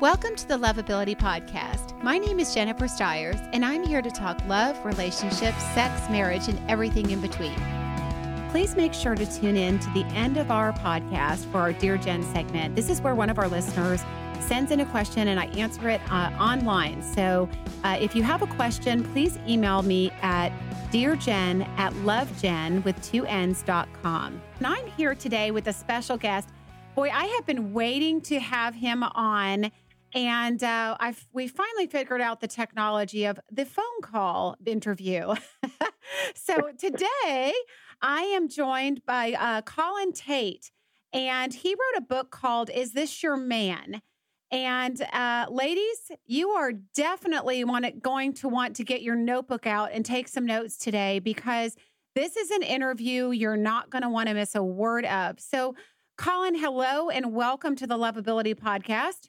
Welcome to the Loveability Podcast. My name is Jennifer Stiers, and I'm here to talk love, relationships, sex, marriage, and everything in between. Please make sure to tune in to the end of our podcast for our Dear Jen segment. This is where one of our listeners sends in a question and I answer it uh, online. So uh, if you have a question, please email me at dearjen at lovejen with two N's.com. And I'm here today with a special guest. Boy, I have been waiting to have him on and uh, I've we finally figured out the technology of the phone call interview. so today I am joined by uh, Colin Tate, and he wrote a book called "Is This Your Man?" And uh, ladies, you are definitely want going to want to get your notebook out and take some notes today because this is an interview you're not going to want to miss a word of. So, Colin, hello and welcome to the Loveability Podcast.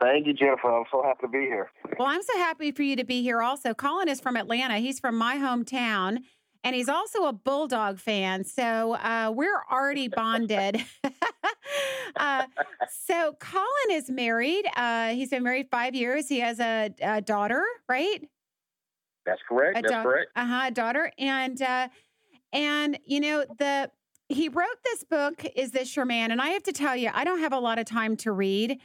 Thank you, Jennifer. I'm so happy to be here. Well, I'm so happy for you to be here also. Colin is from Atlanta. He's from my hometown, and he's also a Bulldog fan. So uh, we're already bonded. uh, so Colin is married. Uh, he's been married five years. He has a, a daughter, right? That's correct. A That's da- correct. Uh huh. Daughter, and uh, and you know the he wrote this book. Is this your man? And I have to tell you, I don't have a lot of time to read,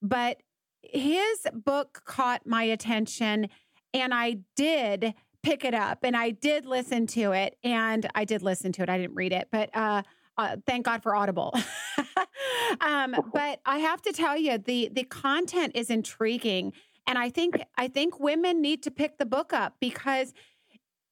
but his book caught my attention and I did pick it up and I did listen to it and I did listen to it. I didn't read it, but uh, uh, thank God for Audible. um, but I have to tell you, the the content is intriguing, and I think I think women need to pick the book up because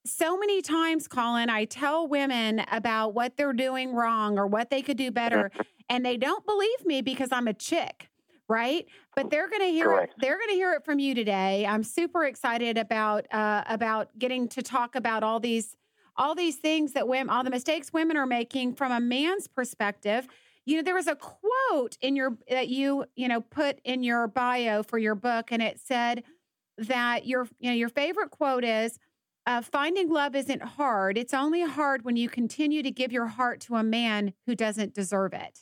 so many times, Colin, I tell women about what they're doing wrong or what they could do better, and they don't believe me because I'm a chick right? But they're going to hear Correct. it. They're going to hear it from you today. I'm super excited about uh, about getting to talk about all these all these things that women, all the mistakes women are making from a man's perspective. You know, there was a quote in your that you you know put in your bio for your book, and it said that your you know your favorite quote is. Uh, finding love isn't hard. It's only hard when you continue to give your heart to a man who doesn't deserve it.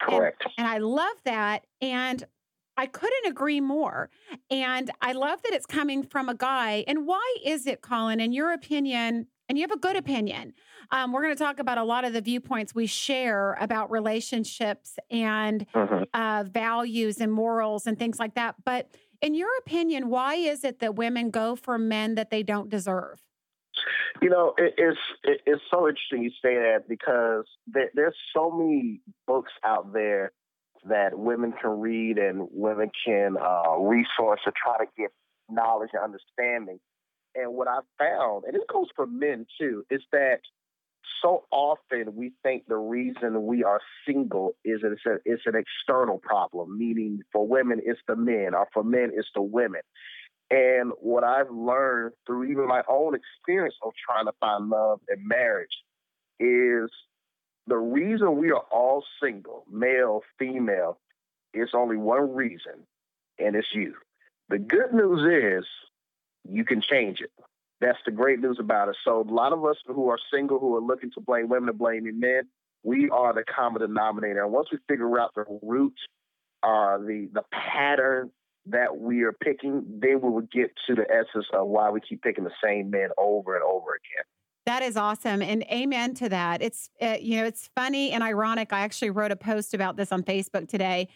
Correct. And, and I love that. And I couldn't agree more. And I love that it's coming from a guy. And why is it, Colin, in your opinion? And you have a good opinion. Um, we're going to talk about a lot of the viewpoints we share about relationships and mm-hmm. uh, values and morals and things like that. But in your opinion, why is it that women go for men that they don't deserve? You know, it, it's it, it's so interesting you say that because there, there's so many books out there that women can read and women can uh, resource to try to get knowledge and understanding. And what I've found, and it goes for men too, is that so often we think the reason we are single is it's, a, it's an external problem, meaning for women it's the men, or for men it's the women. And what I've learned through even my own experience of trying to find love and marriage is the reason we are all single, male, female, is only one reason, and it's you. The good news is you can change it. That's the great news about it. So a lot of us who are single, who are looking to blame women and blaming men, we are the common denominator. And once we figure out the root, uh, the the pattern that we are picking, then we will get to the essence of why we keep picking the same men over and over again. That is awesome, and amen to that. It's uh, you know it's funny and ironic. I actually wrote a post about this on Facebook today,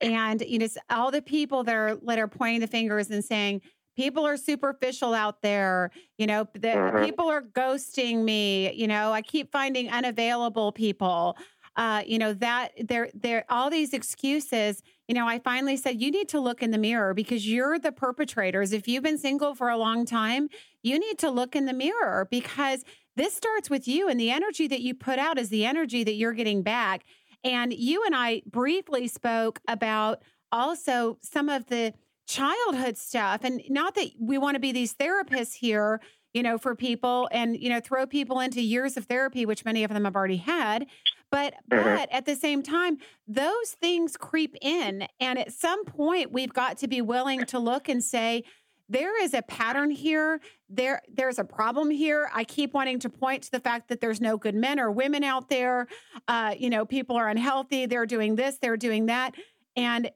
and you know all the people that are that are pointing the fingers and saying people are superficial out there. You know, the, mm-hmm. people are ghosting me. You know, I keep finding unavailable people. Uh, you know that there there all these excuses you know i finally said you need to look in the mirror because you're the perpetrators if you've been single for a long time you need to look in the mirror because this starts with you and the energy that you put out is the energy that you're getting back and you and i briefly spoke about also some of the childhood stuff and not that we want to be these therapists here you know for people and you know throw people into years of therapy which many of them have already had but mm-hmm. but at the same time, those things creep in. And at some point we've got to be willing to look and say, there is a pattern here. There, there's a problem here. I keep wanting to point to the fact that there's no good men or women out there. Uh, you know, people are unhealthy. They're doing this. They're doing that. And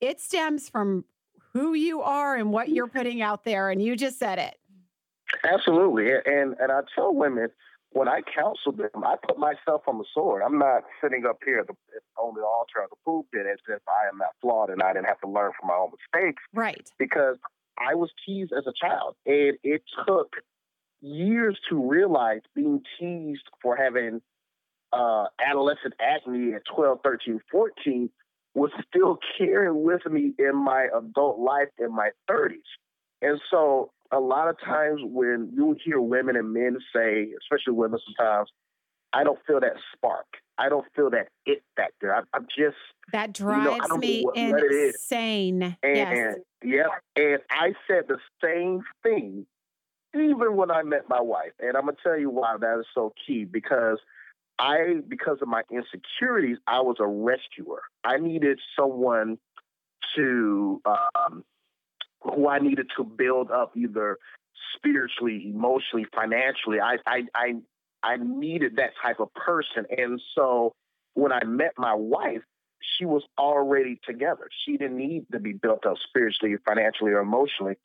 it stems from who you are and what you're putting out there. And you just said it. Absolutely. And and I tell women when I counsel them, I put myself on the sword. I'm not sitting up here the, on the altar of the pulpit as if I am not flawed and I didn't have to learn from my own mistakes. Right. Because I was teased as a child, and it took years to realize being teased for having uh, adolescent acne at 12, 13, 14 was still carrying with me in my adult life in my 30s. And so a lot of times when you hear women and men say, especially women sometimes, I don't feel that spark. I don't feel that it factor. I, am just that drives you know, me what, insane. and, yes. yeah, and I said the same thing even when I met my wife. And I'm gonna tell you why that is so key because I, because of my insecurities, I was a rescuer. I needed someone to um, who I needed to build up either spiritually, emotionally, financially. I, I, I, I needed that type of person. And so when I met my wife, she was already together. She didn't need to be built up spiritually, financially, or emotionally.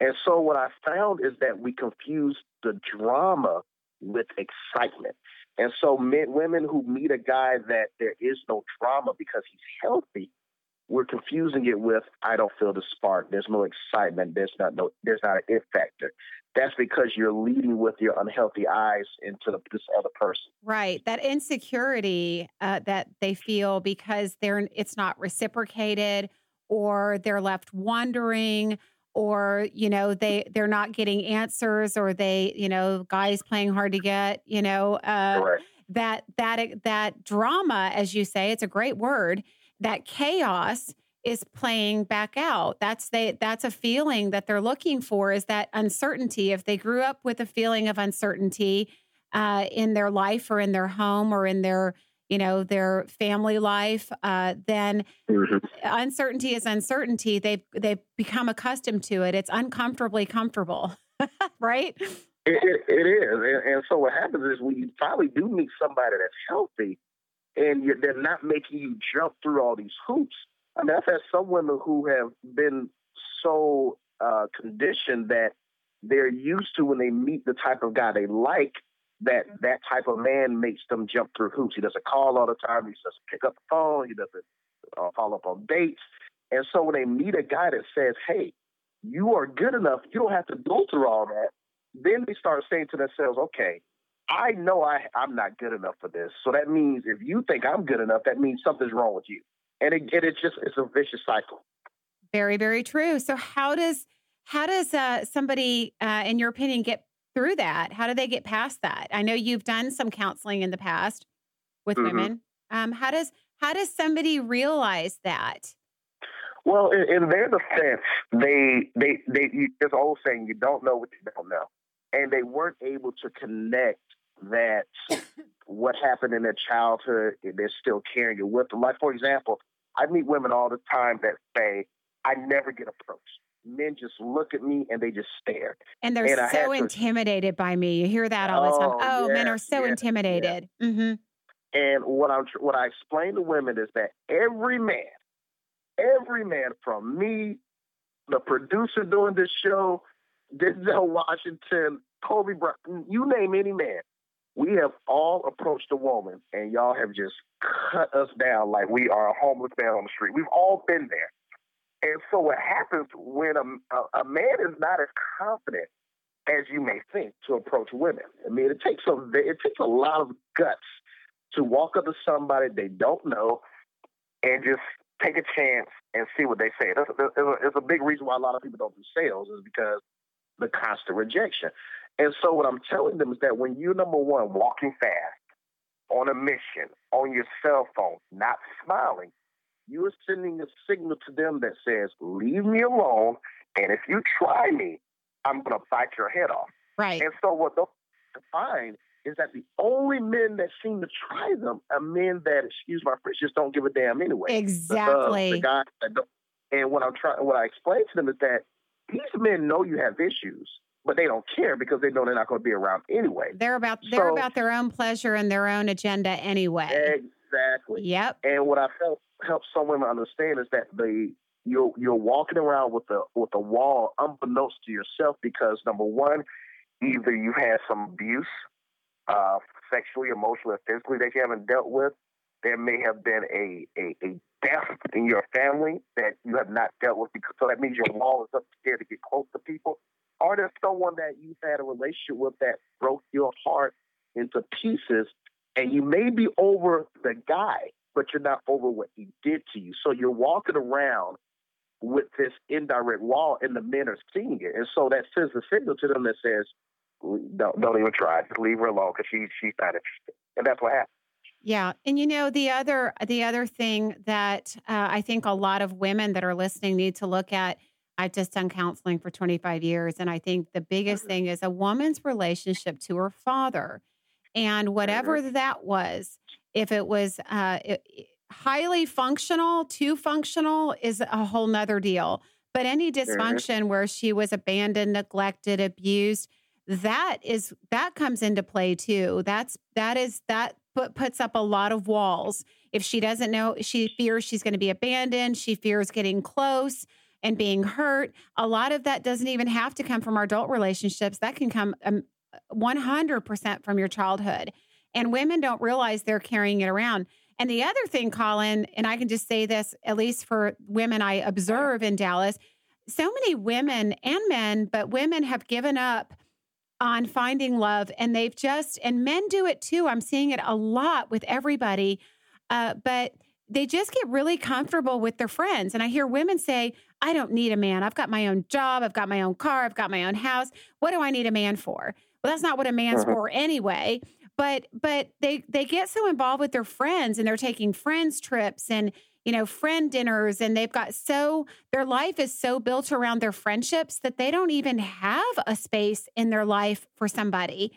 And so what I found is that we confuse the drama with excitement. And so men, women who meet a guy that there is no drama because he's healthy, we're confusing it with I don't feel the spark. There's no excitement. There's not no there's not an it factor. That's because you're leading with your unhealthy eyes into the, this other person. Right. That insecurity uh, that they feel because they're it's not reciprocated or they're left wondering or you know they they're not getting answers or they you know guys playing hard to get you know uh, that that that drama as you say it's a great word that chaos is playing back out. That's they that's a feeling that they're looking for is that uncertainty. If they grew up with a feeling of uncertainty uh, in their life or in their home or in their you know their family life, uh, then mm-hmm. uncertainty is uncertainty. They they've become accustomed to it. It's uncomfortably comfortable, right? It, it, it is, and, and so what happens is when you finally do meet somebody that's healthy, and they're not making you jump through all these hoops. I mean, I've had some women who have been so uh, conditioned that they're used to when they meet the type of guy they like that that type of man makes them jump through hoops. He doesn't call all the time. He doesn't pick up the phone. He doesn't uh, follow up on dates. And so when they meet a guy that says, "Hey, you are good enough. You don't have to go through all that," then they start saying to themselves, "Okay, I know I, I'm not good enough for this. So that means if you think I'm good enough, that means something's wrong with you. And it, it it's just it's a vicious cycle. Very, very true. So how does how does uh, somebody, uh, in your opinion, get through that? How do they get past that? I know you've done some counseling in the past with mm-hmm. women. Um, how does how does somebody realize that? Well, in, in their defense, they they they there's an old saying: you don't know what you don't know, and they weren't able to connect that what happened in their childhood, they're still carrying it with them. Like, for example, I meet women all the time that say, I never get approached. Men just look at me and they just stare. And they're and so intimidated by me. You hear that all the time. Oh, oh yeah, men are so yeah, intimidated. Yeah. Mm-hmm. And what I'm what I explain to women is that every man, every man from me, the producer doing this show, Denzel Washington, Kobe Bryant, you name any man, we have all approached a woman and y'all have just cut us down like we are a homeless man on the street. We've all been there. And so what happens when a, a, a man is not as confident as you may think to approach women? I mean, it takes a it takes a lot of guts to walk up to somebody they don't know and just take a chance and see what they say. That's, that's a big reason why a lot of people don't do sales is because the constant rejection. And so what I'm telling them is that when you're number one, walking fast, on a mission, on your cell phone, not smiling, you are sending a signal to them that says, leave me alone. And if you try me, I'm going to bite your head off. Right. And so what they'll find is that the only men that seem to try them are men that, excuse my French, just don't give a damn anyway. Exactly. The, the guys that don't, and what I'm trying, what I explain to them is that these men know you have issues but they don't care because they know they're not going to be around anyway. They're about they're so, about their own pleasure and their own agenda anyway. Exactly. Yep. And what I felt help some women understand is that the you're you're walking around with a with a wall unbeknownst to yourself because number one, either you had some abuse, uh, sexually, emotionally, or physically that you haven't dealt with. There may have been a, a, a death in your family that you have not dealt with because so that means your wall is up there to get close to people. Or there's someone that you've had a relationship with that broke your heart into pieces and you may be over the guy, but you're not over what he did to you. So you're walking around with this indirect wall, and the men are seeing it, and so that sends a signal to them that says, "Don't, don't even try. Just leave her alone because she, she's not interested." And that's what happened. Yeah, and you know the other the other thing that uh, I think a lot of women that are listening need to look at. I've just done counseling for 25 years, and I think the biggest mm-hmm. thing is a woman's relationship to her father, and whatever mm-hmm. that was, if it was uh, it, highly functional, too functional is a whole nother deal. But any dysfunction mm-hmm. where she was abandoned, neglected, abused, that is that comes into play too. That's that is that put, puts up a lot of walls. If she doesn't know, she fears she's going to be abandoned. She fears getting close and being hurt. A lot of that doesn't even have to come from our adult relationships. That can come um, 100% from your childhood. And women don't realize they're carrying it around. And the other thing, Colin, and I can just say this, at least for women I observe in Dallas, so many women and men, but women have given up on finding love and they've just, and men do it too. I'm seeing it a lot with everybody, uh, but they just get really comfortable with their friends. And I hear women say, I don't need a man. I've got my own job. I've got my own car. I've got my own house. What do I need a man for? Well, that's not what a man's uh-huh. for anyway but but they they get so involved with their friends and they're taking friends trips and you know friend dinners and they've got so their life is so built around their friendships that they don't even have a space in their life for somebody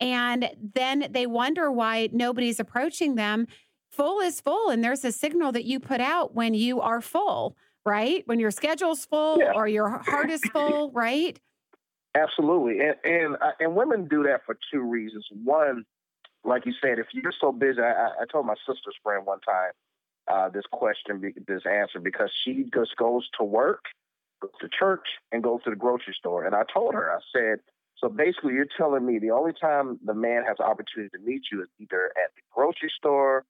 and then they wonder why nobody's approaching them full is full and there's a signal that you put out when you are full right when your schedule's full yeah. or your heart is full right absolutely and and, uh, and women do that for two reasons one like you said, if you're so busy, I, I told my sister's friend one time uh, this question, this answer, because she just goes to work, goes to church, and goes to the grocery store. And I told her, I said, so basically, you're telling me the only time the man has the opportunity to meet you is either at the grocery store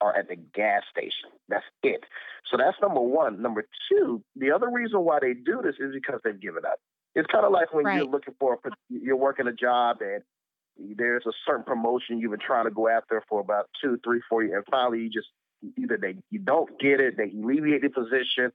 or at the gas station. That's it. So that's number one. Number two, the other reason why they do this is because they've given up. It's kind of like when right. you're looking for, a, you're working a job and there's a certain promotion you've been trying to go after for about two, three, four years, and finally you just either they you don't get it, they alleviate the position,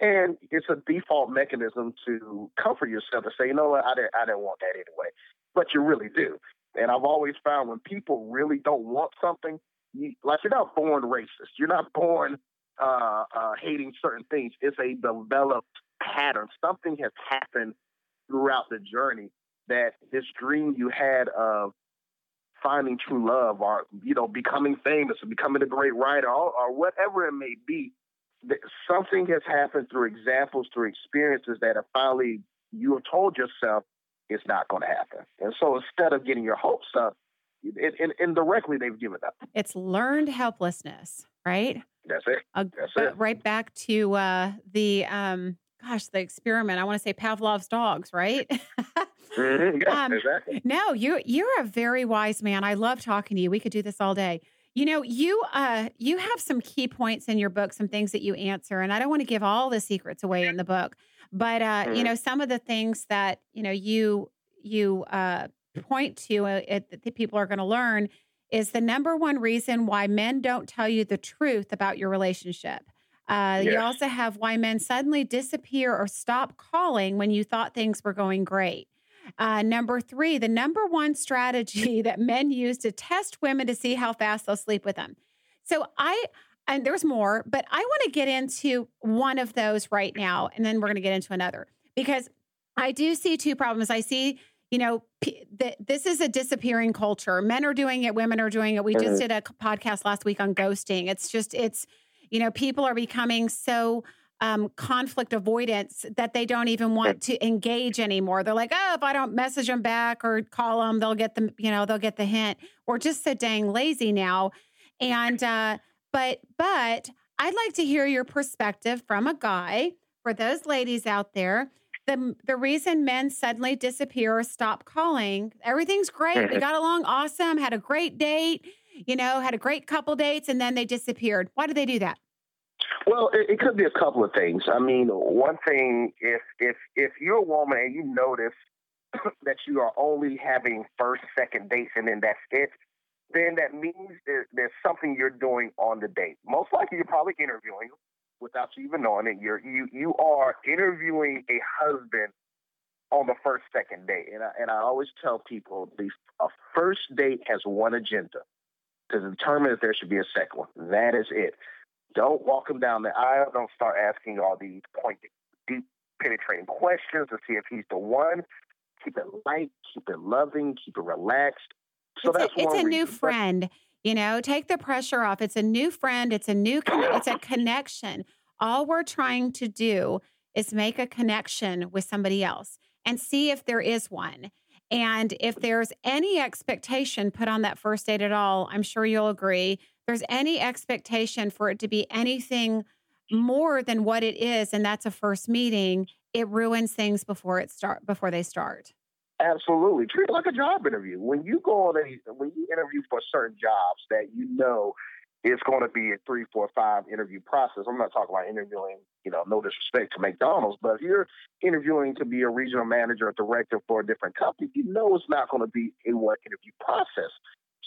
and it's a default mechanism to comfort yourself to say, you know what, I didn't, I didn't want that anyway, but you really do. And I've always found when people really don't want something, you, like you're not born racist, you're not born uh, uh, hating certain things. It's a developed pattern. Something has happened throughout the journey that this dream you had of finding true love or you know becoming famous or becoming a great writer or, or whatever it may be something has happened through examples through experiences that have finally you have told yourself it's not going to happen and so instead of getting your hopes up it, it, indirectly they've given up it's learned helplessness right that's it uh, that's it right back to uh, the um gosh the experiment i want to say pavlov's dogs right Mm-hmm. Yeah, um, exactly. No, you you're a very wise man. I love talking to you. We could do this all day. You know, you uh you have some key points in your book, some things that you answer, and I don't want to give all the secrets away in the book, but uh, mm-hmm. you know, some of the things that you know you you uh point to it, that people are going to learn is the number one reason why men don't tell you the truth about your relationship. Uh, yes. You also have why men suddenly disappear or stop calling when you thought things were going great. Uh, number three, the number one strategy that men use to test women to see how fast they'll sleep with them. So I, and there's more, but I want to get into one of those right now, and then we're going to get into another because I do see two problems. I see, you know, p- this is a disappearing culture. Men are doing it, women are doing it. We just mm-hmm. did a podcast last week on ghosting. It's just, it's, you know, people are becoming so um, conflict avoidance that they don't even want to engage anymore. They're like, oh, if I don't message them back or call them, they'll get the, you know, they'll get the hint. Or just so dang lazy now. And uh, but but I'd like to hear your perspective from a guy for those ladies out there. The, the reason men suddenly disappear or stop calling, everything's great. We Mhm. got along awesome, had a great date, you know, had a great couple dates, and then they disappeared. Why do they do that? Well, it, it could be a couple of things. I mean, one thing if if if you're a woman and you notice that you are only having first, second dates and then that's it, then that means there's something you're doing on the date. Most likely, you're probably interviewing without you even knowing it. You're you you are interviewing a husband on the first, second date, and I, and I always tell people the a first date has one agenda to determine if there should be a second one. That is it. Don't walk him down the aisle. Don't start asking all these pointed, deep, penetrating questions to see if he's the one. Keep it light, keep it loving, keep it relaxed. So it's that's a, it's one a new reason. But- friend. You know, take the pressure off. It's a new friend. It's a new. Con- it's a connection. All we're trying to do is make a connection with somebody else and see if there is one. And if there's any expectation put on that first date at all, I'm sure you'll agree. There's any expectation for it to be anything more than what it is, and that's a first meeting. It ruins things before it start before they start. Absolutely. Treat it like a job interview. When you go on a when you interview for certain jobs that you know it's going to be a three, four, five interview process. I'm not talking about interviewing, you know, no disrespect to McDonald's, but if you're interviewing to be a regional manager or director for a different company, you know it's not going to be a one interview process.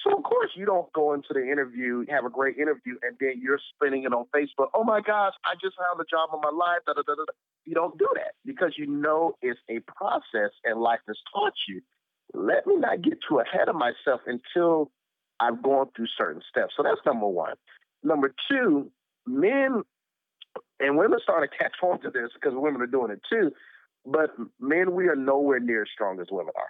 So of course you don't go into the interview, have a great interview, and then you're spinning it on Facebook. Oh my gosh, I just found the job of my life. Da, da, da. You don't do that because you know it's a process and life has taught you. Let me not get too ahead of myself until I've gone through certain steps. So that's number one. Number two, men and women starting to catch on to this because women are doing it too. But men, we are nowhere near as strong as women are.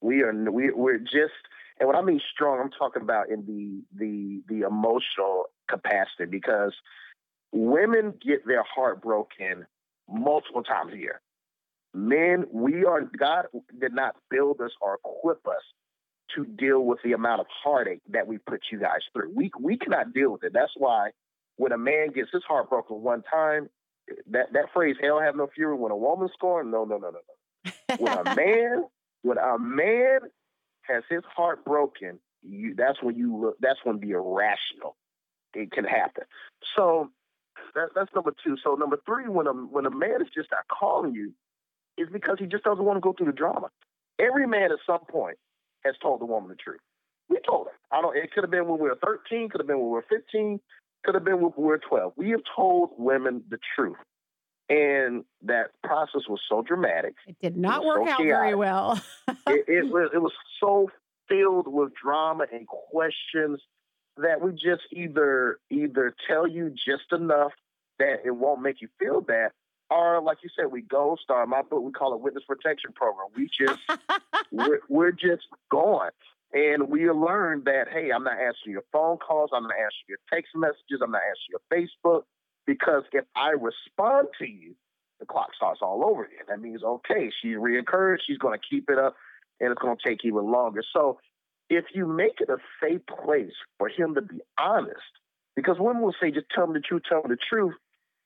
We are we, we're just and when I mean strong, I'm talking about in the the the emotional capacity because women get their heart broken multiple times a year. Men, we are God did not build us or equip us to deal with the amount of heartache that we put you guys through. We we cannot deal with it. That's why when a man gets his heart broken one time, that that phrase "hell have no fury" when a woman scorned, no, no, no, no, no. When a man, when a man has his heart broken, you, that's when you look. That's when the irrational it can happen. So that, that's number two. So number three, when a when a man is just not calling you, is because he just doesn't want to go through the drama. Every man at some point has told the woman the truth. We told her. I don't. It could have been when we were thirteen. Could have been when we were fifteen. Could have been when we were twelve. We have told women the truth, and that process was so dramatic. It did not It work so out very well. it, it was it was so filled with drama and questions that we just either either tell you just enough that it won't make you feel bad, or like you said, we gold star. My book, we call it witness protection program. We just we're, we're just gone. And we learned that, hey, I'm not answering your phone calls. I'm not answering your text messages. I'm not answering your Facebook. Because if I respond to you, the clock starts all over again. That means, okay, she's reoccurred. She's going to keep it up, and it's going to take even longer. So if you make it a safe place for him to be honest, because women will say, just tell me the truth, tell me the truth.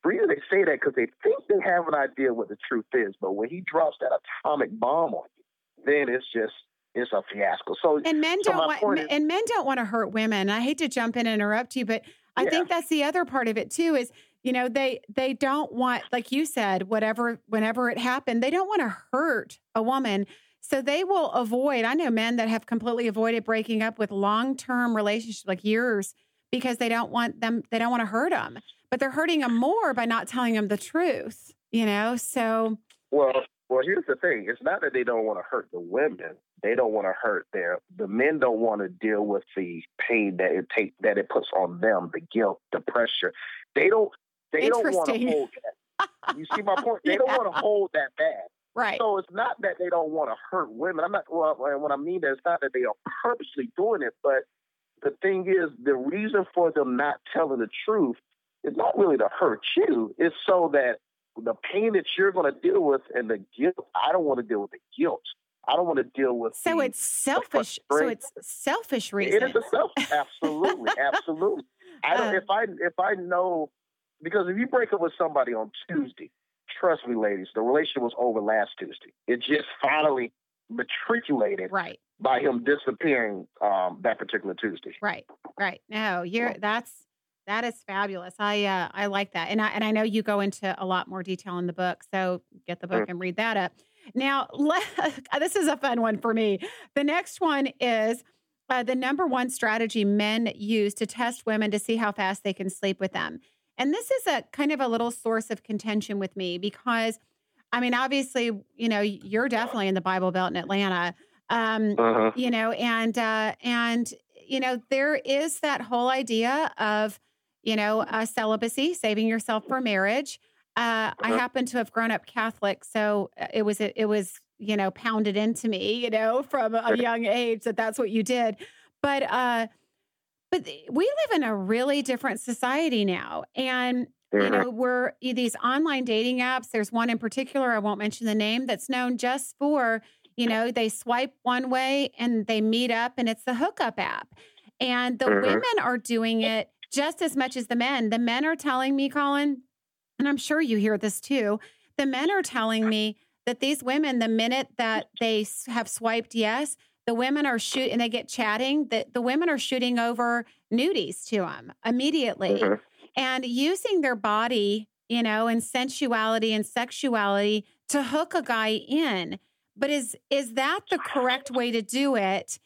For reason they say that because they think they have an idea what the truth is. But when he drops that atomic bomb on you, then it's just it's a fiasco. So and men so don't want is- and men don't want to hurt women. I hate to jump in and interrupt you, but I Yeah. think that's the other part of it too is you know they they don't want like you said whatever whenever it happened they don't want to hurt a woman so they will avoid i know men that have completely avoided breaking up with long-term relationships like years because they don't want them they don't want to hurt them but they're hurting them more by not telling them the truth you know so Well, well, here's the thing. It's not that they don't want to hurt the women. They don't want to hurt their. The men don't want to deal with the pain that it take that it puts on them, the guilt, the pressure. They don't. They don't want to hold that. You see my point? They don't want to hold that bad. Right So it's not that they don't want to hurt women. I'm not. Well, and what I mean is not that they are purposely doing it, but the thing is, the reason for them not telling the truth is not really to hurt you. It's so that the pain that you're going to deal with and the guilt. I don't want to deal with the guilt. I don't want to deal with. so the, it's selfish so it's selfish it reasons is a self. Absolutely, absolutely. I don't. Uh, if I if I know because if you break up with somebody on Tuesday, trust me, ladies, the relationship was over last Tuesday. It just finally matriculated right by him disappearing um, that particular Tuesday. Right, right. No, you're that's that is fabulous. I uh, I like that, and I and I know you go into a lot more detail in the book. So get the book mm-hmm. and read that up. Now, let, this is a fun one for me. The next one is uh, the number one strategy men use to test women to see how fast they can sleep with them. And this is a kind of a little source of contention with me because, I mean, obviously, you know, you're definitely in the Bible Belt in Atlanta, um, uh-huh. you know, and uh, and you know, there is that whole idea of, you know, uh, celibacy, saving yourself for marriage. Uh, uh-huh. I happen to have grown up Catholic, so uh, it was it was you know pounded into me, you know, from a young age that that's what you did. But uh, but we live in a really different society now. And, you mm-hmm. know, we're these online dating apps. There's one in particular, I won't mention the name, that's known just for, you know, they swipe one way and they meet up and it's the hookup app. And the mm-hmm. women are doing it just as much as the men. The men are telling me, Colin, and I'm sure you hear this too. The men are telling me that these women, the minute that they have swiped yes, the women are shooting and they get chatting that the women are shooting over nudies to them immediately mm-hmm. and using their body you know and sensuality and sexuality to hook a guy in but is is that the correct way to do it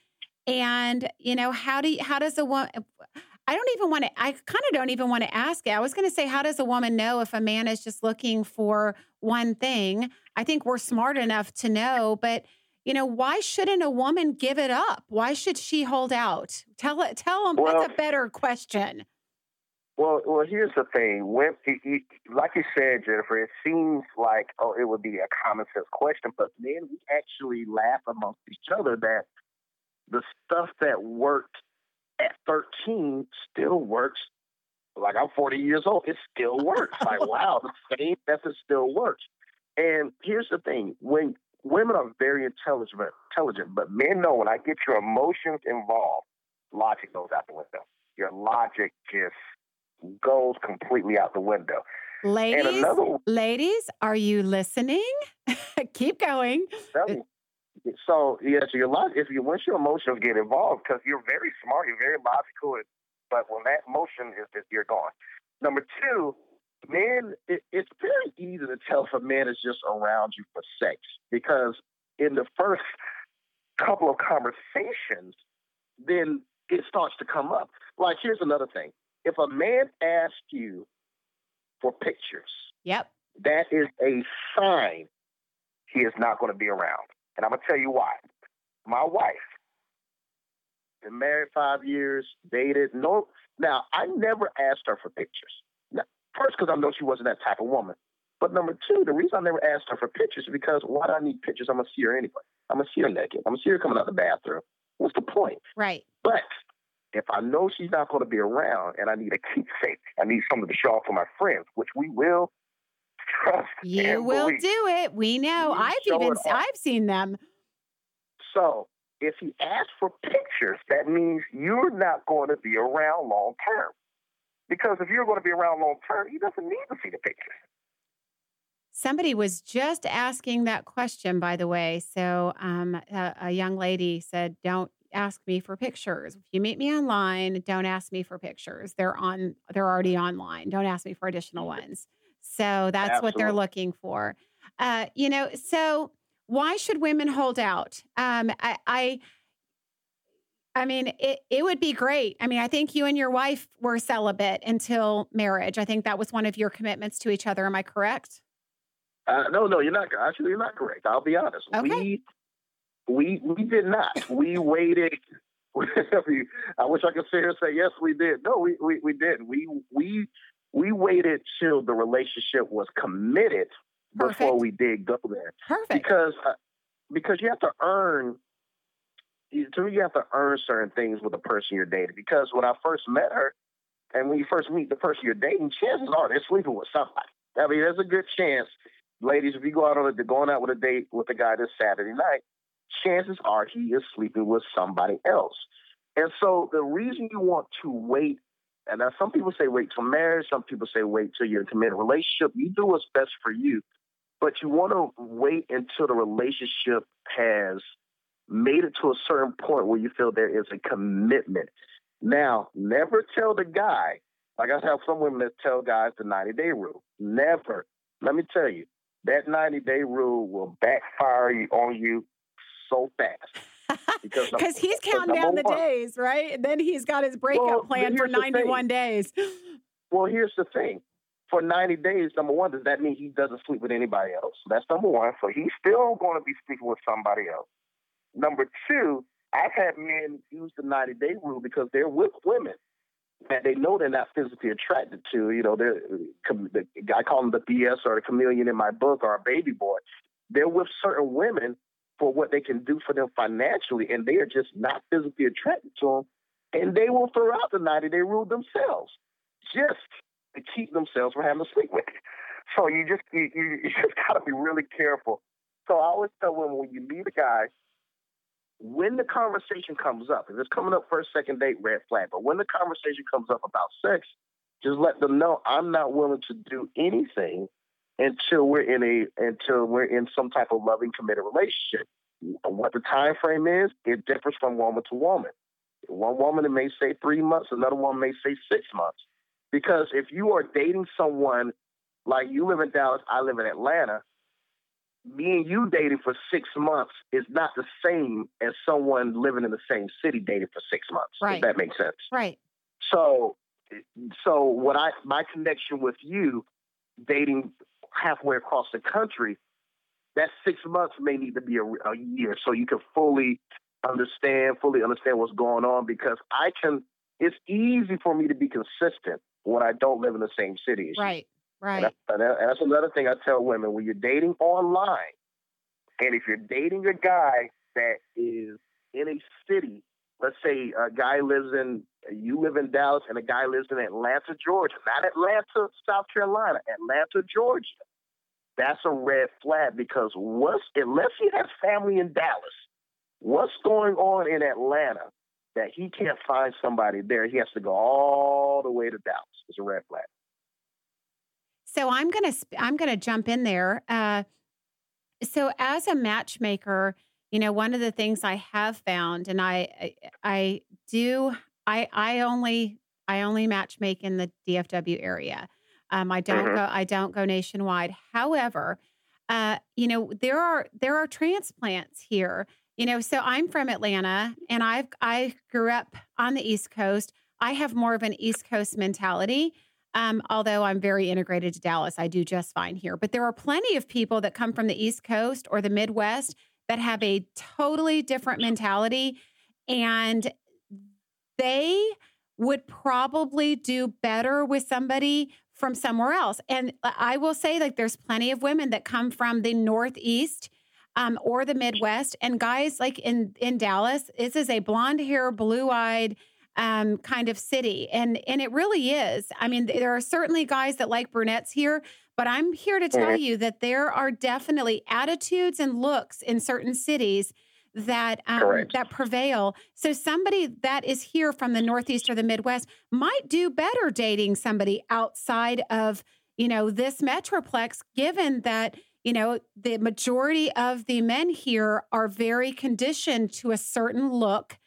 and you know how do you, how does a woman I don't even want to, I kind of don't even want to ask it. I was going to say, how does a woman know if a man is just looking for one thing? I think we're smart enough to know, but you know, why shouldn't a woman give it up? Why should she hold out? Tell it. Tell them. Well, that's a better question. Well, well, here's the thing. When, like you said, Jennifer, it seems like oh, it would be a common sense question, but then we actually laugh amongst each other that the stuff that worked at 13 still works. Like I'm 40 years old, it still works. like wow, the same method still works. And here's the thing: when women are very intelligent, intelligent, but men know when I get your emotions involved, logic goes out the window. Your logic just goes completely out the window. Ladies, another, ladies, are you listening? Keep going. So yes, your logic. If you once your emotions get involved, because you're very smart, you're very logical, but when that emotion is, just you're gone. Number two, men, it, it's very easy to tell if a man is just around you for sex because in the first couple of conversations, then it starts to come up. Like, here's another thing if a man asks you for pictures, yep, that is a sign he is not going to be around. And I'm going to tell you why. My wife, been married five years, dated. No, now I never asked her for pictures. First, because I know she wasn't that type of woman. But number two, the reason I never asked her for pictures is because why do I need pictures? I'm gonna see her anyway. I'm gonna see her naked. I'm gonna see her coming out of the bathroom. What's the point? Right. But if I know she's not going to be around and I need a keepsake, I need something to show off for my friends, which we will trust. You will believe. do it. We know. I've even I've seen them. So if he asks for pictures, that means you're not going to be around long term. Because if you're going to be around long term, he doesn't need to see the pictures. Somebody was just asking that question, by the way. So, um, a, a, young lady said, "Don't ask me for pictures. If you meet me online, don't ask me for pictures. They're on. They're already online. Don't ask me for additional ones." So that's Absolutely. what they're looking for. Uh, you know, so why should women hold out? Um, I, I I mean, it, it would be great. I mean, I think you and your wife were celibate until marriage. I think that was one of your commitments to each other. Am I correct? Uh, no, no, you're not. Actually, you're not correct. I'll be honest. Okay. We we we did not. we waited. I wish I could sit here and say yes, we did. No, we we, we did. We we we waited till the relationship was committed Perfect. before we did go there. Perfect. Because uh, because you have to earn to me, you have to earn certain things with the person you're dating. Because when I first met her, and when you first meet the person you're dating, chances are they're sleeping with somebody. I mean, there's a good chance, ladies, if you go out on a going out with a date with a guy this Saturday night, chances are he is sleeping with somebody else. And so the reason you want to wait and now some people say wait till marriage. Some people say wait till you're in a committed relationship. You do what's best for you, but you want to wait until the relationship has made it to a certain point where you feel there is a commitment. Now, never tell the guy. Like I have some women that tell guys the 90 day rule. Never. Let me tell you, that 90 day rule will backfire on you so fast. Because he's counting down the one, days, right? And then he's got his breakup well, plan for 91 days. Well, here's the thing. For 90 days, number one, does that mean he doesn't sleep with anybody else? That's number one. So he's still going to be sleeping with somebody else. Number two, I've had men use the 90 day rule because they're with women that they know they're not physically attracted to. You know, they're, the, I call them the BS or the chameleon in my book or a baby boy. They're with certain women for what they can do for them financially, and they are just not physically attracted to them. And they will throw out the 90 day rule themselves just to keep themselves from having to sleep with. It. So you just you, you just got to be really careful. So I always tell women when you meet a guy, when the conversation comes up, if it's coming up first, second date, red flag. But when the conversation comes up about sex, just let them know I'm not willing to do anything until we're in a until we're in some type of loving, committed relationship. What the time frame is, it differs from woman to woman. One woman may say three months, another one may say six months. Because if you are dating someone like you live in Dallas, I live in Atlanta, me and you dating for six months is not the same as someone living in the same city dating for six months. Right. If that makes sense. Right. So, so what I my connection with you, dating halfway across the country, that six months may need to be a, a year so you can fully understand, fully understand what's going on. Because I can, it's easy for me to be consistent when I don't live in the same city. Right. Right. And, that's another thing I tell women when you're dating online, and if you're dating a guy that is in a city, let's say a guy lives in, you live in Dallas, and a guy lives in Atlanta, Georgia, not Atlanta, South Carolina, Atlanta, Georgia. That's a red flag because what's unless he has family in Dallas, what's going on in Atlanta that he can't find somebody there? He has to go all the way to Dallas. It's a red flag. So I'm gonna I'm gonna jump in there. Uh, so as a matchmaker, you know, one of the things I have found, and I I do I I only I only matchmake in the DFW area. Um, I don't mm-hmm. go I don't go nationwide. However, uh, you know there are there are transplants here. You know, so I'm from Atlanta, and I've I grew up on the East Coast. I have more of an East Coast mentality. Um, although I'm very integrated to Dallas, I do just fine here. But there are plenty of people that come from the East Coast or the Midwest that have a totally different mentality. And they would probably do better with somebody from somewhere else. And I will say, like, there's plenty of women that come from the Northeast um, or the Midwest. And guys, like in in Dallas, this is a blonde hair, blue eyed um, kind of city. And and it really is. I mean, there are certainly guys that like brunettes here, but I'm here to tell you that there are definitely attitudes and looks in certain cities that um, that prevail. So somebody that is here from the Northeast or the Midwest might do better dating somebody outside of you know this metroplex, given that you know the majority of the men here are very conditioned to a certain look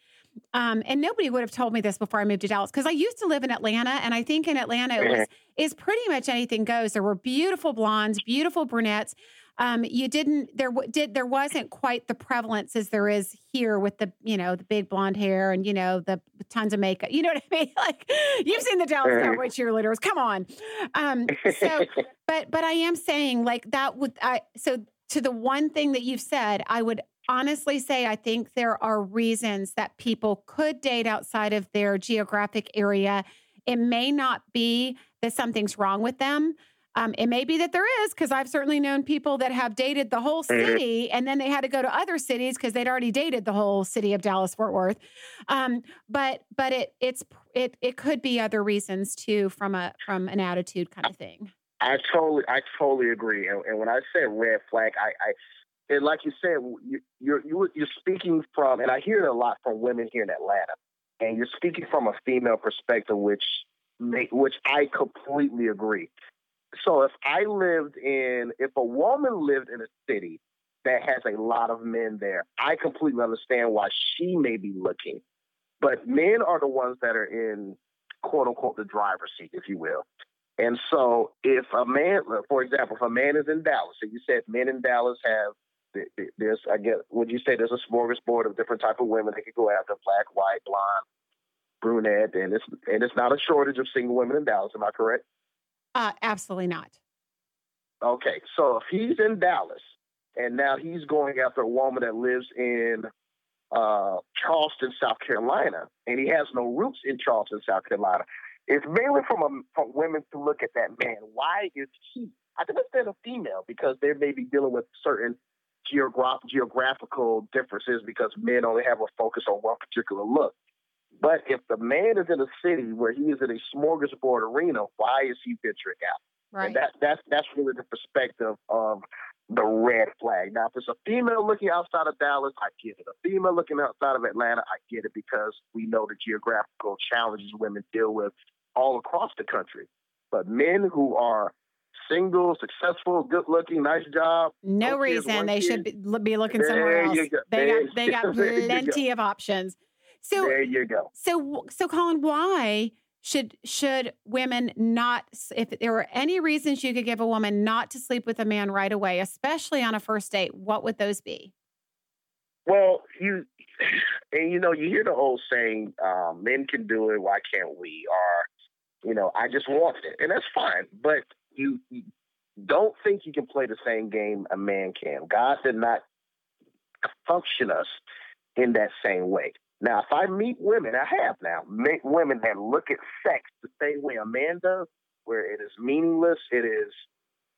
um, and nobody would have told me this before I moved to Dallas because I used to live in Atlanta, and I think in Atlanta it was mm-hmm. is pretty much anything goes. There were beautiful blondes, beautiful brunettes. Um, you didn't there did there wasn't quite the prevalence as there is here with the you know the big blonde hair and you know the tons of makeup. You know what I mean? Like you've seen the Dallas mm-hmm. Cowboy cheerleaders. Come on. Um, so, but but I am saying like that would I so to the one thing that you've said, I would honestly say I think there are reasons that people could date outside of their geographic area. It may not be that something's wrong with them. Um, it may be that there is, because I've certainly known people that have dated the whole mm-hmm. city and then they had to go to other cities because they'd already dated the whole city of Dallas Fort Worth. Um, but but it it's it it could be other reasons too from a from an attitude kind of thing. I totally I totally agree. And, and when I say red flag, I, I and like you said, you, you're you, you're speaking from, and I hear it a lot from women here in Atlanta, and you're speaking from a female perspective, which make, which I completely agree. So if I lived in, if a woman lived in a city that has a lot of men there, I completely understand why she may be looking. But men are the ones that are in quote unquote the driver's seat, if you will. And so if a man, for example, if a man is in Dallas, and you said men in Dallas have there's I guess would you say there's a smorgasbord of different type of women they could go after black, white, blonde, brunette, and it's and it's not a shortage of single women in Dallas. Am I correct? Uh, absolutely not. Okay, so if he's in Dallas and now he's going after a woman that lives in uh, Charleston, South Carolina, and he has no roots in Charleston, South Carolina, it's mainly from a, from women to look at that man. Why is he? I think instead of female because they may be dealing with certain geogra- geographical differences because men only have a focus on one particular look. But if the man is in a city where he is in a smorgasbord arena, why is he venturing out? Right. And that, that's that's really the perspective of the red flag. Now, if it's a female looking outside of Dallas, I get it. A female looking outside of Atlanta, I get it because we know the geographical challenges women deal with all across the country. But men who are single, successful, good looking, nice job. No reason they kid. should be, be looking there somewhere else. Go. They there, got they got plenty of options. So there you go. So so Colin, why should should women not if there were any reasons you could give a woman not to sleep with a man right away, especially on a first date, what would those be? Well, you and you know, you hear the old saying, um, men can do it, why can't we? Or, you know, I just want it. And that's fine. But you, don't think you can play the same game a man can. God did not function us in that same way. Now, if I meet women, I have now, meet women that look at sex the same way a man does, where it is meaningless, it is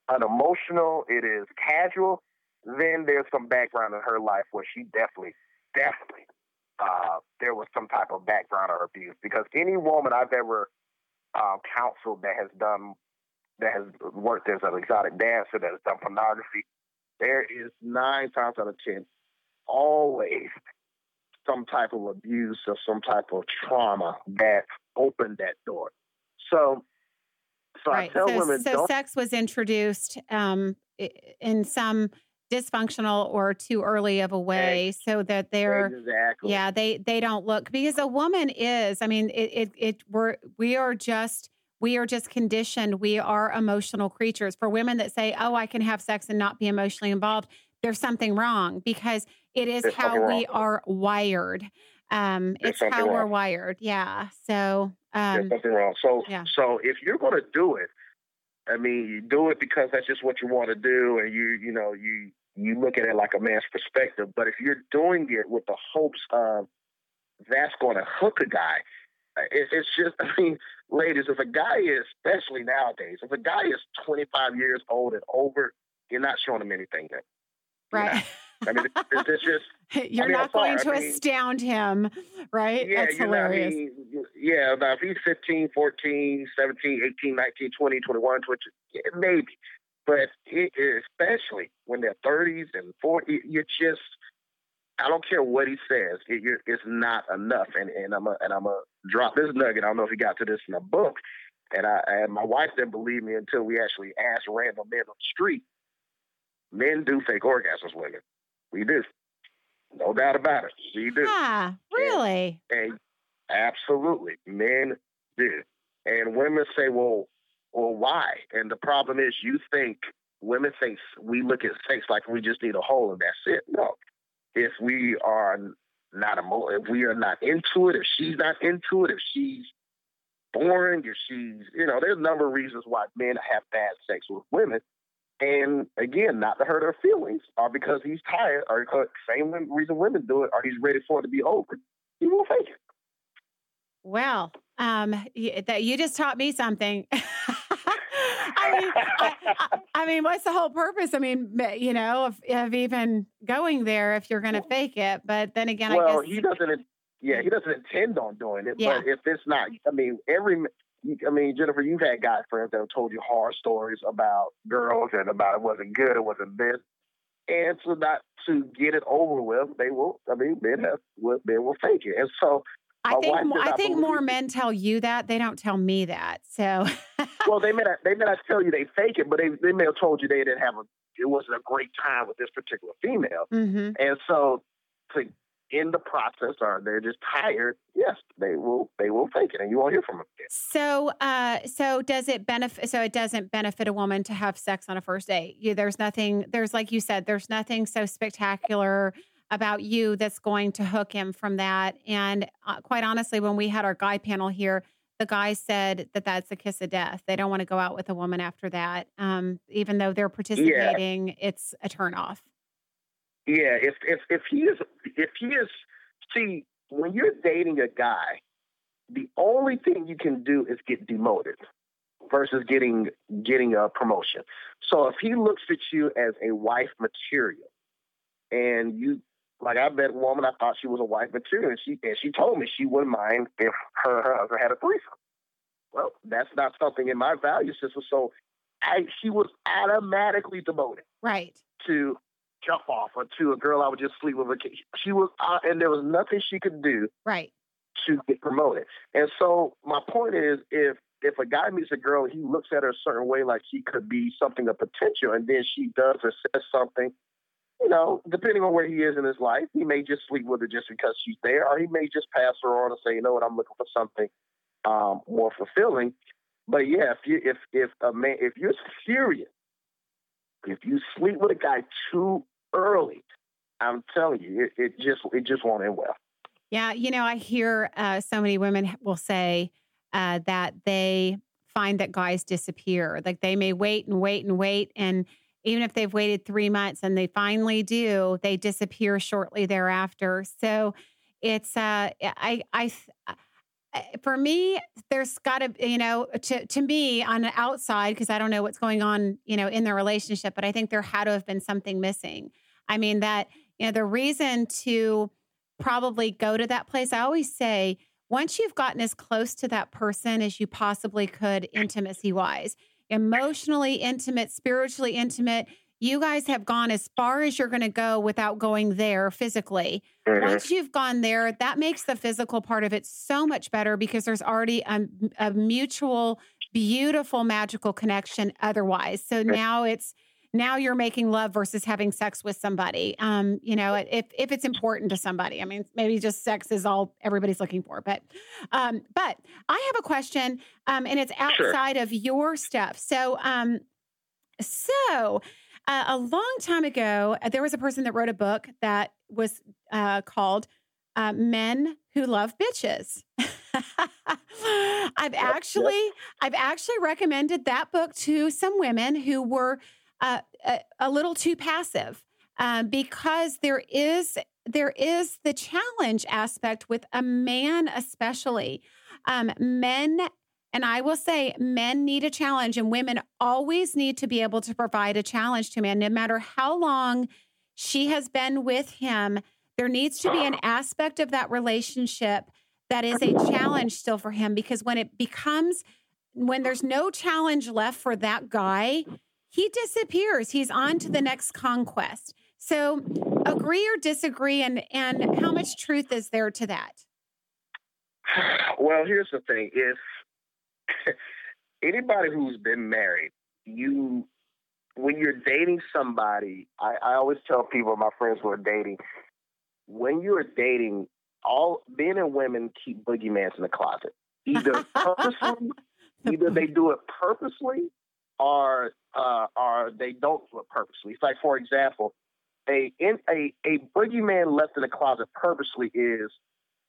unemotional, it is casual, then there's some background in her life where she definitely, definitely, uh, there was some type of background or abuse. Because any woman I've ever uh, counseled that has done that has worked as an exotic dancer, that has done pornography, there is nine times out of ten always some type of abuse or some type of trauma that opened that door. So, so right. I tell so, women, so sex was introduced um, in some dysfunctional or too early of a way so that they're exactly. yeah they they don't look because a woman is i mean it it, it we're we are just we are just conditioned. We are emotional creatures. For women that say, oh, I can have sex and not be emotionally involved, there's something wrong because it is there's how we are wired. Um, it's how wrong. we're wired. Yeah. So, um, there's something wrong. So, yeah. so if you're going to do it, I mean, you do it because that's just what you want to do, and you, you know, you you look at it like a man's perspective. But if you're doing it with the hopes of that's going to hook a guy, it's just, I mean, ladies, if a guy is, especially nowadays, if a guy is 25 years old and over, you're not showing him anything. Right. I mean, it's, it's just. You're I mean, not going to I mean, astound him, right? Yeah, That's hilarious. Know, mean, yeah, now if he's 15, 14, 17, 18, 19, 20, 21, 20, yeah, maybe. But it, especially when they're 30s and 40, you're just I don't care what he says. It, it's not enough. And and I'm a, and I'm a drop this nugget. I don't know if he got to this in a book. And I and my wife didn't believe me until we actually asked random men on the street. Men do fake orgasms, women. We do. No doubt about it. We do. Ah, really? And, and absolutely, men do. And women say, "Well, well, why?" And the problem is, you think women think we look at sex like we just need a hole and that's it. No, if we are not a emo- if we are not into it, if she's not into it, if she's boring, if she's you know, there's a number of reasons why men have bad sex with women. And again, not to hurt her feelings, or because he's tired, or because same reason women do it, or he's ready for it to be over. He will fake it. Well, um, that you just taught me something. I mean, I, I, I, mean, what's the whole purpose? I mean, you know, of, of even going there if you're going to fake it. But then again, well, I guess he doesn't. Yeah, he doesn't intend on doing it. Yeah. But if it's not, I mean, every. I mean, Jennifer, you've had guy friends that have told you horror stories about girls and about it wasn't good, it wasn't this. And so not to get it over with, they will. I mean, men have men will fake it, and so I think I think more men tell you that they don't tell me that. So, well, they may not they may not tell you they fake it, but they they may have told you they didn't have a it wasn't a great time with this particular female, mm-hmm. and so to in the process or they're just tired, yes, they will they will fake it, and you won't hear from them. Again. So, uh, so does it benefit? So it doesn't benefit a woman to have sex on a first date. You, there's nothing. There's like you said, there's nothing so spectacular about you that's going to hook him from that. And uh, quite honestly, when we had our guy panel here, the guy said that that's a kiss of death. They don't want to go out with a woman after that, um, even though they're participating. Yeah. It's a turnoff. Yeah, if if if he is if he is see when you're dating a guy, the only thing you can do is get demoted versus getting getting a promotion. So if he looks at you as a wife material, and you like I met a woman I thought she was a wife material, and she and she told me she wouldn't mind if her, her husband had a threesome. Well, that's not something in my value system. So I she was automatically demoted. Right. To jump off or to a girl I would just sleep with. She was, uh, and there was nothing she could do. Right. To get promoted. And so my point is, if if a guy meets a girl, he looks at her a certain way, like she could be something of potential, and then she does or says something. You know, depending on where he is in his life, he may just sleep with her just because she's there, or he may just pass her on and say, "You know what? I'm looking for something um, more fulfilling." But yeah, if you if if a man if you're serious, if you sleep with a guy too early, I'm telling you, it, it just it just won't end well. Yeah, you know, I hear uh, so many women will say uh, that they find that guys disappear. Like they may wait and wait and wait, and even if they've waited three months and they finally do, they disappear shortly thereafter. So it's uh, I I for me, there's got to, you know, to, to me on the outside, because I don't know what's going on, you know, in their relationship, but I think there had to have been something missing. I mean, that, you know, the reason to probably go to that place, I always say, once you've gotten as close to that person as you possibly could, intimacy wise, emotionally intimate, spiritually intimate, you guys have gone as far as you're going to go without going there physically. Mm-hmm. Once you've gone there, that makes the physical part of it so much better because there's already a, a mutual, beautiful, magical connection otherwise. So now it's, now you're making love versus having sex with somebody. Um, you know, if if it's important to somebody. I mean, maybe just sex is all everybody's looking for. But um, but I have a question, um, and it's outside sure. of your stuff. So um, so uh, a long time ago, uh, there was a person that wrote a book that was uh, called uh, "Men Who Love Bitches." I've actually I've actually recommended that book to some women who were uh, a, a, little too passive uh, because there is there is the challenge aspect with a man, especially um, men. And I will say, men need a challenge, and women always need to be able to provide a challenge to a man, no matter how long she has been with him. There needs to be an aspect of that relationship that is a challenge still for him because when it becomes when there's no challenge left for that guy he disappears. He's on to the next conquest. So agree or disagree and and how much truth is there to that? Well, here's the thing. If anybody who's been married, you when you're dating somebody, I, I always tell people, my friends who are dating, when you're dating, all men and women keep boogeymans in the closet. Either purposely, either they do it purposely or uh, or they don't do it purposely. It's like, for example, a in a a boogeyman left in the closet purposely is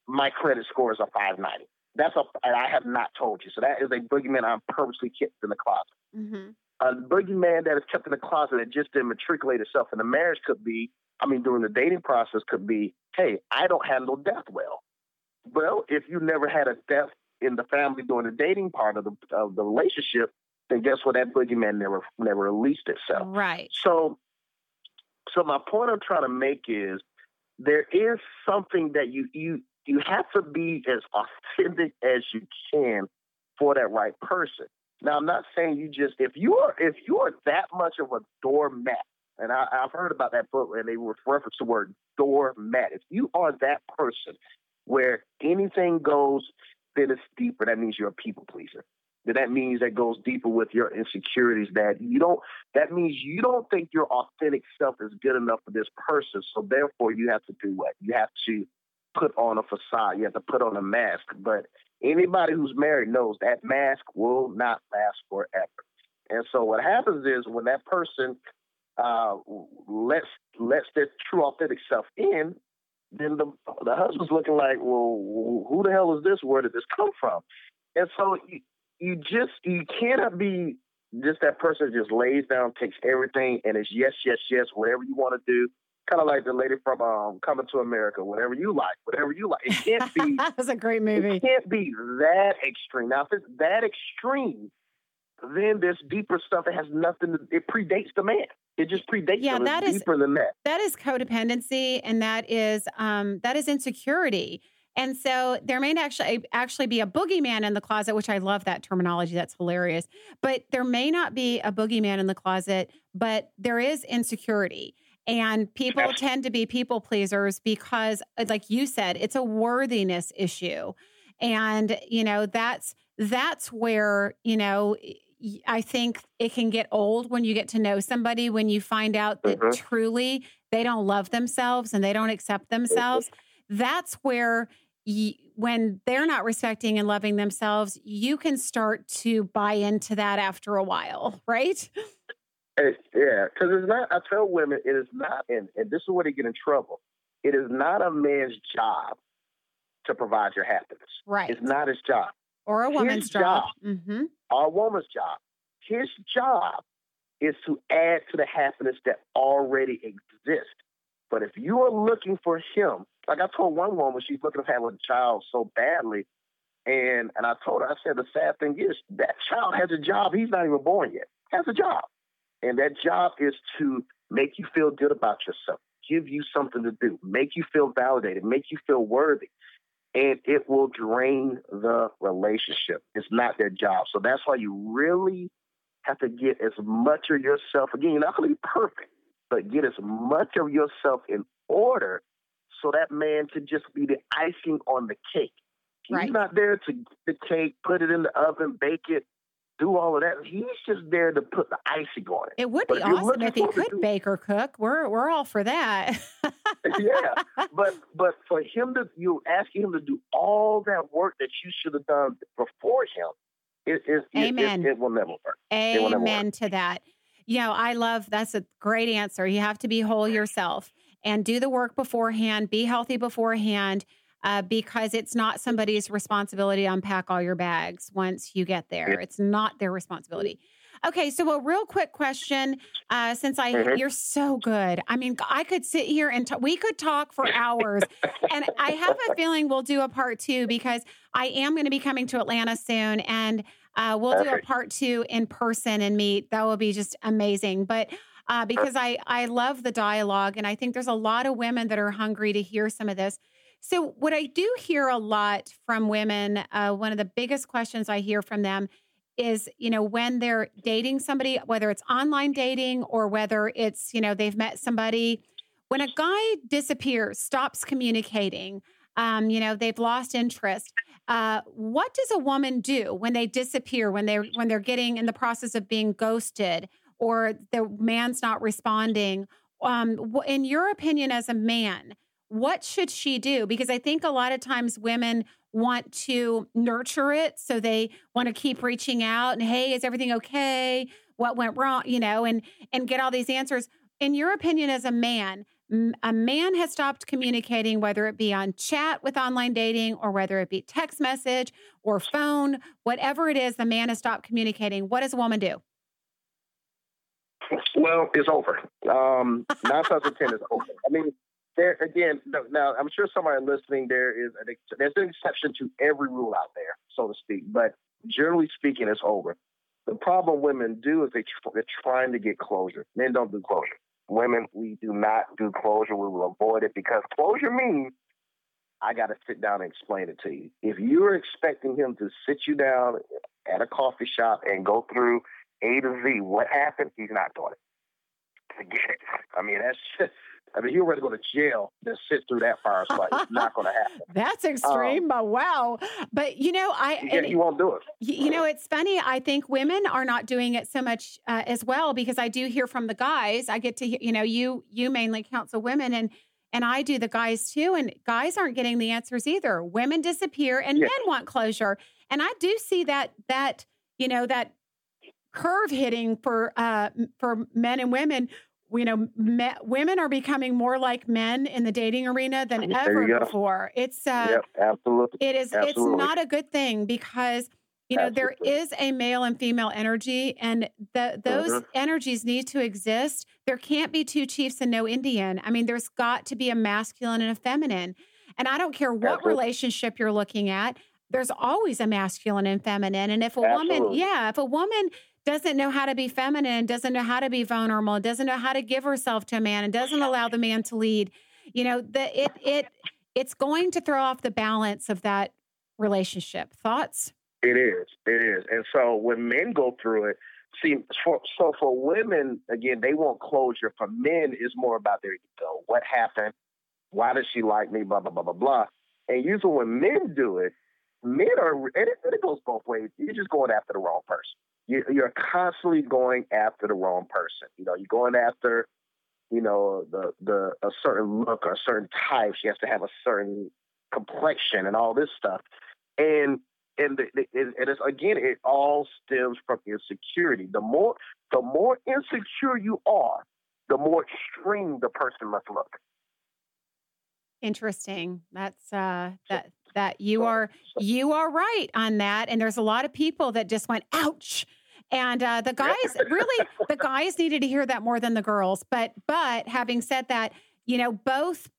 my credit score is a 590. That's a and I have not told you. So that is a boogeyman I'm purposely kept in the closet. Mm-hmm. A boogeyman that is kept in the closet that just didn't matriculate itself in the marriage could be, I mean, during the dating process could be, hey, I don't handle death well. Well, if you never had a death in the family during the dating part of the of the relationship, then guess what? That boogeyman never never released itself. Right. So, so my point I'm trying to make is there is something that you you you have to be as authentic as you can for that right person. Now, I'm not saying you just if you are if you are that much of a doormat, and I, have heard about that book and they reference the word doormat. If you are that person where anything goes that is deeper, that means you're a people pleaser. That means that goes deeper with your insecurities. That you don't. That means you don't think your authentic self is good enough for this person. So therefore, you have to do what? You have to put on a facade. You have to put on a mask. But anybody who's married knows that mask will not last forever. And so what happens is when that person uh, lets lets their true authentic self in, then the the husband's looking like, well, who the hell is this? Where did this come from? And so you, just you cannot be just that person just lays down, takes everything, and is yes, yes, yes, whatever you want to do. Kind of like the lady from um, Coming to America, whatever you like, whatever you like. It can't be. That's a great movie. It can't be that extreme. Now, if it's that extreme, then there's deeper stuff that has nothing. To, it predates the man. It just predates. Yeah, that is deeper than that. That is codependency, and that is um, that is insecurity. And so there may actually actually be a boogeyman in the closet, which I love that terminology. That's hilarious. But there may not be a boogeyman in the closet, but there is insecurity. And people tend to be people pleasers because, like you said, it's a worthiness issue. And, you know, that's that's where, you know, I think it can get old when you get to know somebody, when you find out that mm-hmm. truly they don't love themselves and they don't accept themselves. Mm-hmm. That's where, when they're not respecting and loving themselves, you can start to buy into that after a while, right? It's, yeah, because it's not, I tell women, it is not, and, and this is where they get in trouble. It is not a man's job to provide your happiness. Right. It's not his job or a woman's his job, job mm-hmm. or a woman's job. His job is to add to the happiness that already exists. But if you are looking for him, like I told one woman, she's looking to have a child so badly, and and I told her, I said, the sad thing is that child has a job. He's not even born yet. Has a job, and that job is to make you feel good about yourself, give you something to do, make you feel validated, make you feel worthy and it will drain the relationship. It's not their job. So that's why you really have to get as much of yourself, again, you're not going to be perfect, but get as much of yourself in order so that man can just be the icing on the cake. He's right. not there to get the cake, put it in the oven, bake it, do all of that. He's just there to put the icing on it. It would be awesome if he could do, bake or cook. We're we're all for that. yeah, but but for him to you asking him to do all that work that you should have done before him, it, it, Amen. It, it, will never work. Amen never work. to that. You know, I love that's a great answer. You have to be whole yourself and do the work beforehand. Be healthy beforehand uh, because it's not somebody's responsibility to unpack all your bags once you get there. It's not their responsibility. Okay, so a real quick question, uh, since I mm-hmm. you're so good. I mean, I could sit here and t- we could talk for hours, and I have a feeling we'll do a part two because I am going to be coming to Atlanta soon, and uh, we'll do a part two in person and meet. That will be just amazing. But uh, because I I love the dialogue, and I think there's a lot of women that are hungry to hear some of this. So, what I do hear a lot from women, uh, one of the biggest questions I hear from them is, you know, when they're dating somebody, whether it's online dating or whether it's, you know, they've met somebody, when a guy disappears, stops communicating, um, you know, they've lost interest. Uh, what does a woman do when they disappear, when they're when they're getting in the process of being ghosted, or the man's not responding? Um, in your opinion, as a man, what should she do? Because I think a lot of times women want to nurture it. So they want to keep reaching out and, hey, is everything okay? What went wrong? You know, and and get all these answers. In your opinion, as a man, a man has stopped communicating, whether it be on chat with online dating or whether it be text message or phone, whatever it is, the man has stopped communicating. What does a woman do? Well, it's over. Um, nine times out of ten is over. I mean, there again, now I'm sure somebody listening there is an, there's an exception to every rule out there, so to speak. But generally speaking, it's over. The problem women do is they tr- they're trying to get closure. Men don't do closure. Women, we do not do closure. We will avoid it because closure means I got to sit down and explain it to you. If you're expecting him to sit you down at a coffee shop and go through A to Z, what happened? He's not doing it. Forget it. I mean, that's just I mean, he'd rather go to jail than sit through that fire fight. It's not going to happen. That's extreme, um, but wow. But you know, I yeah, he won't do it. You know, it's funny. I think women are not doing it so much uh, as well because I do hear from the guys. I get to, you know, you you mainly counsel women, and and I do the guys too. And guys aren't getting the answers either. Women disappear, and men want closure. And I do see that that you know that curve hitting for uh, for men and women you know, me, women are becoming more like men in the dating arena than ever before. It's uh, yep, absolutely. It is. Absolutely. It's not a good thing because you know absolutely. there is a male and female energy, and the, those mm-hmm. energies need to exist. There can't be two chiefs and no Indian. I mean, there's got to be a masculine and a feminine. And I don't care what absolutely. relationship you're looking at. There's always a masculine and feminine. And if a woman, yeah, if a woman doesn't know how to be feminine, doesn't know how to be vulnerable, doesn't know how to give herself to a man, and doesn't allow the man to lead, you know, the it it it's going to throw off the balance of that relationship. Thoughts? It is. It is. And so when men go through it, see, for, so for women, again, they want closure. For men, it's more about their ego. What happened? Why does she like me? Blah blah blah blah blah. And usually when men do it, men are, and it, it goes both ways. You're just going after the wrong person you're constantly going after the wrong person. You know, you're going after, you know, the the a certain look or a certain type. She has to have a certain complexion and all this stuff. And and the, the, and it's again, it all stems from insecurity. The more the more insecure you are, the more extreme the person must look. Interesting. That's uh that that you are you are right on that and there's a lot of people that just went ouch and uh, the guys really, the guys needed to hear that more than the girls. But but having said that, you know, both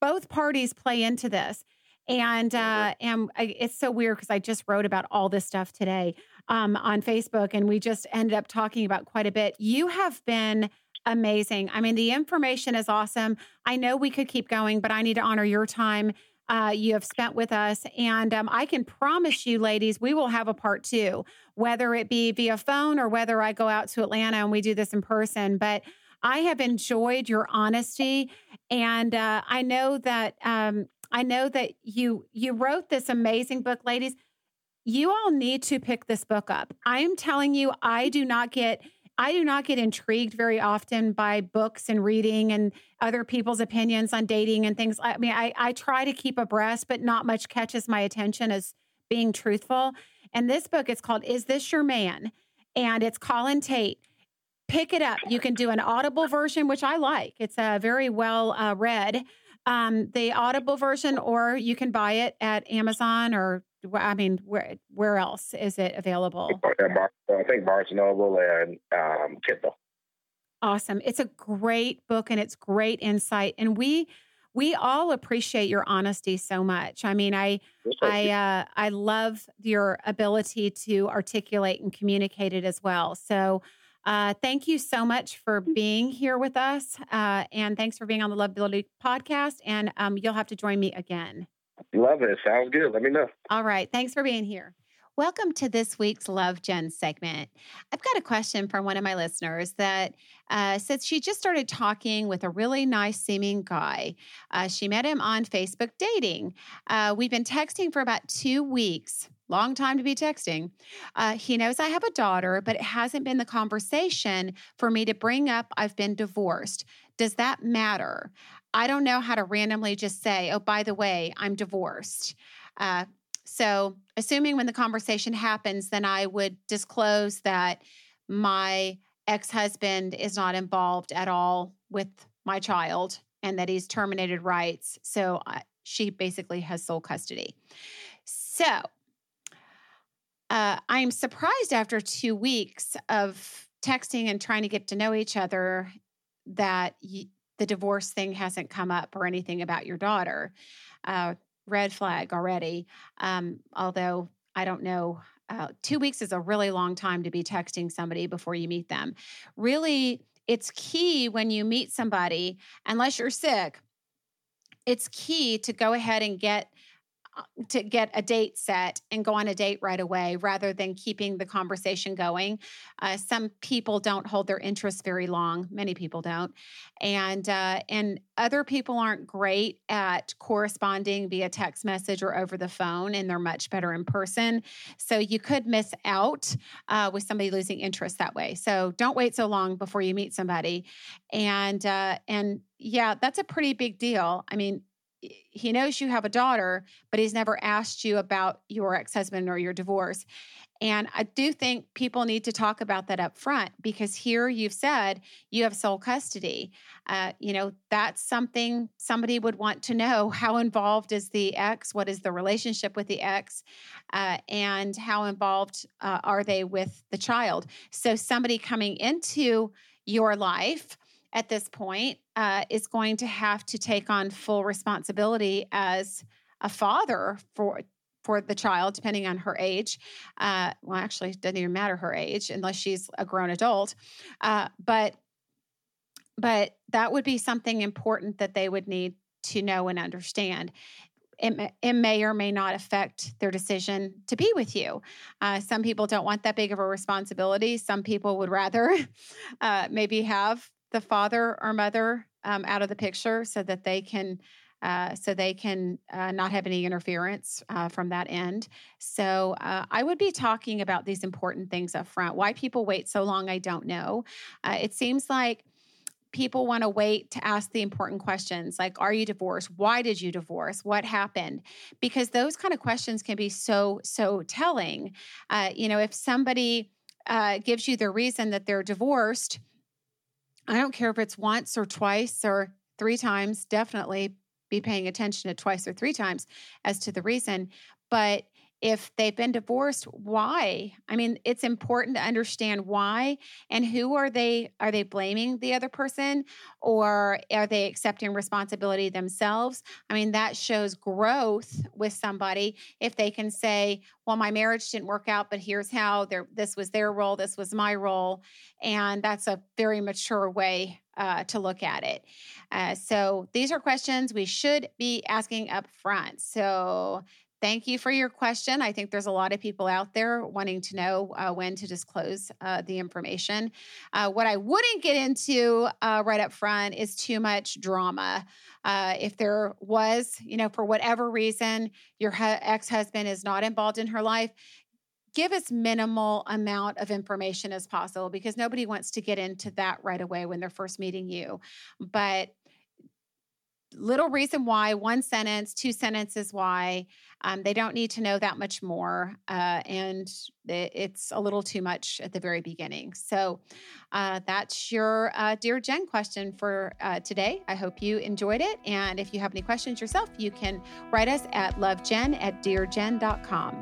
both parties play into this. And uh, and it's so weird because I just wrote about all this stuff today um, on Facebook, and we just ended up talking about quite a bit. You have been amazing. I mean, the information is awesome. I know we could keep going, but I need to honor your time uh, you have spent with us. And um, I can promise you, ladies, we will have a part two, whether it be via phone or whether I go out to Atlanta and we do this in person. But I have enjoyed your honesty, and uh, I know that um, I know that you you wrote this amazing book, ladies. You all need to pick this book up. I am telling you, I do not get I do not get intrigued very often by books and reading and other people's opinions on dating and things. I mean, I, I try to keep abreast, but not much catches my attention as being truthful. And this book is called Is This Your Man? And it's Colin Tate. Pick it up. You can do an audible version, which I like. It's a uh, very well uh, read. Um, the audible version, or you can buy it at Amazon or I mean, where where else is it available? I think Barnes Noble and um, Kindle. Awesome! It's a great book and it's great insight, and we we all appreciate your honesty so much. I mean, I I uh, I love your ability to articulate and communicate it as well. So. Uh, thank you so much for mm. being here with us. Uh, and thanks for being on the Loveability podcast. And um, you'll have to join me again. Love it. Sounds good. Let me know. All right. Thanks for being here. Welcome to this week's Love Jen segment. I've got a question from one of my listeners that uh, says she just started talking with a really nice seeming guy. Uh, she met him on Facebook dating. Uh, we've been texting for about two weeks. Long time to be texting. Uh, he knows I have a daughter, but it hasn't been the conversation for me to bring up I've been divorced. Does that matter? I don't know how to randomly just say, oh, by the way, I'm divorced. Uh, so, assuming when the conversation happens, then I would disclose that my ex husband is not involved at all with my child and that he's terminated rights. So, uh, she basically has sole custody. So, uh, I'm surprised after two weeks of texting and trying to get to know each other that y- the divorce thing hasn't come up or anything about your daughter. Uh, red flag already. Um, although I don't know, uh, two weeks is a really long time to be texting somebody before you meet them. Really, it's key when you meet somebody, unless you're sick, it's key to go ahead and get to get a date set and go on a date right away rather than keeping the conversation going. Uh, some people don't hold their interest very long. Many people don't, and uh, and other people aren't great at corresponding via text message or over the phone, and they're much better in person. So you could miss out uh, with somebody losing interest that way. So don't wait so long before you meet somebody, and uh, and yeah, that's a pretty big deal. I mean, he knows you have a daughter, but he's never asked you about your ex husband or your divorce. And I do think people need to talk about that up front because here you've said you have sole custody. Uh, you know, that's something somebody would want to know. How involved is the ex? What is the relationship with the ex? Uh, and how involved uh, are they with the child? So, somebody coming into your life at this point uh, is going to have to take on full responsibility as a father for for the child, depending on her age. Uh, well, actually, it doesn't even matter her age unless she's a grown adult. Uh, but but that would be something important that they would need to know and understand. It it may, or may not affect their decision to be with you. Uh, some people don't want that big of a responsibility. Some people would rather uh, maybe have the father or mother um, out of the picture so that they can uh, so they can uh, not have any interference uh, from that end. So uh, I would be talking about these important things up front. Why people wait so long, I don't know. Uh, it seems like people want to wait to ask the important questions like are you divorced why did you divorce what happened because those kind of questions can be so so telling uh, you know if somebody gives you the reason that they're divorced I don't care if it's once or twice or three times, definitely be paying attention to twice or three times as to the reason. But if they've been divorced why i mean it's important to understand why and who are they are they blaming the other person or are they accepting responsibility themselves i mean that shows growth with somebody if they can say well my marriage didn't work out but here's how there this was their role this was my role and that's a very mature way uh, to look at it. Uh, so these are questions we should be asking up front. So Thank you for your question. I think there's a lot of people out there wanting to know uh, when to disclose uh, the information. Uh, what I wouldn't get into uh, right up front is too much drama. Uh, if there was, you know, for whatever reason, your hu- ex husband is not involved in her life, give as minimal amount of information as possible because nobody wants to get into that right away when they're first meeting you. But little reason why, one sentence, two sentences why. Um, they don't need to know that much more, uh, and it's a little too much at the very beginning. So uh, that's your uh, Dear Jen question for uh, today. I hope you enjoyed it. And if you have any questions yourself, you can write us at lovejen at dearjen.com.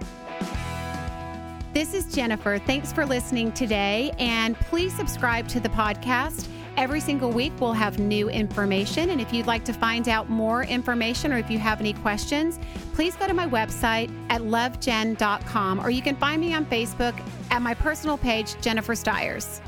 This is Jennifer. Thanks for listening today. And please subscribe to the podcast. Every single week, we'll have new information. And if you'd like to find out more information or if you have any questions, please go to my website at lovejen.com or you can find me on Facebook at my personal page, Jennifer Stiers.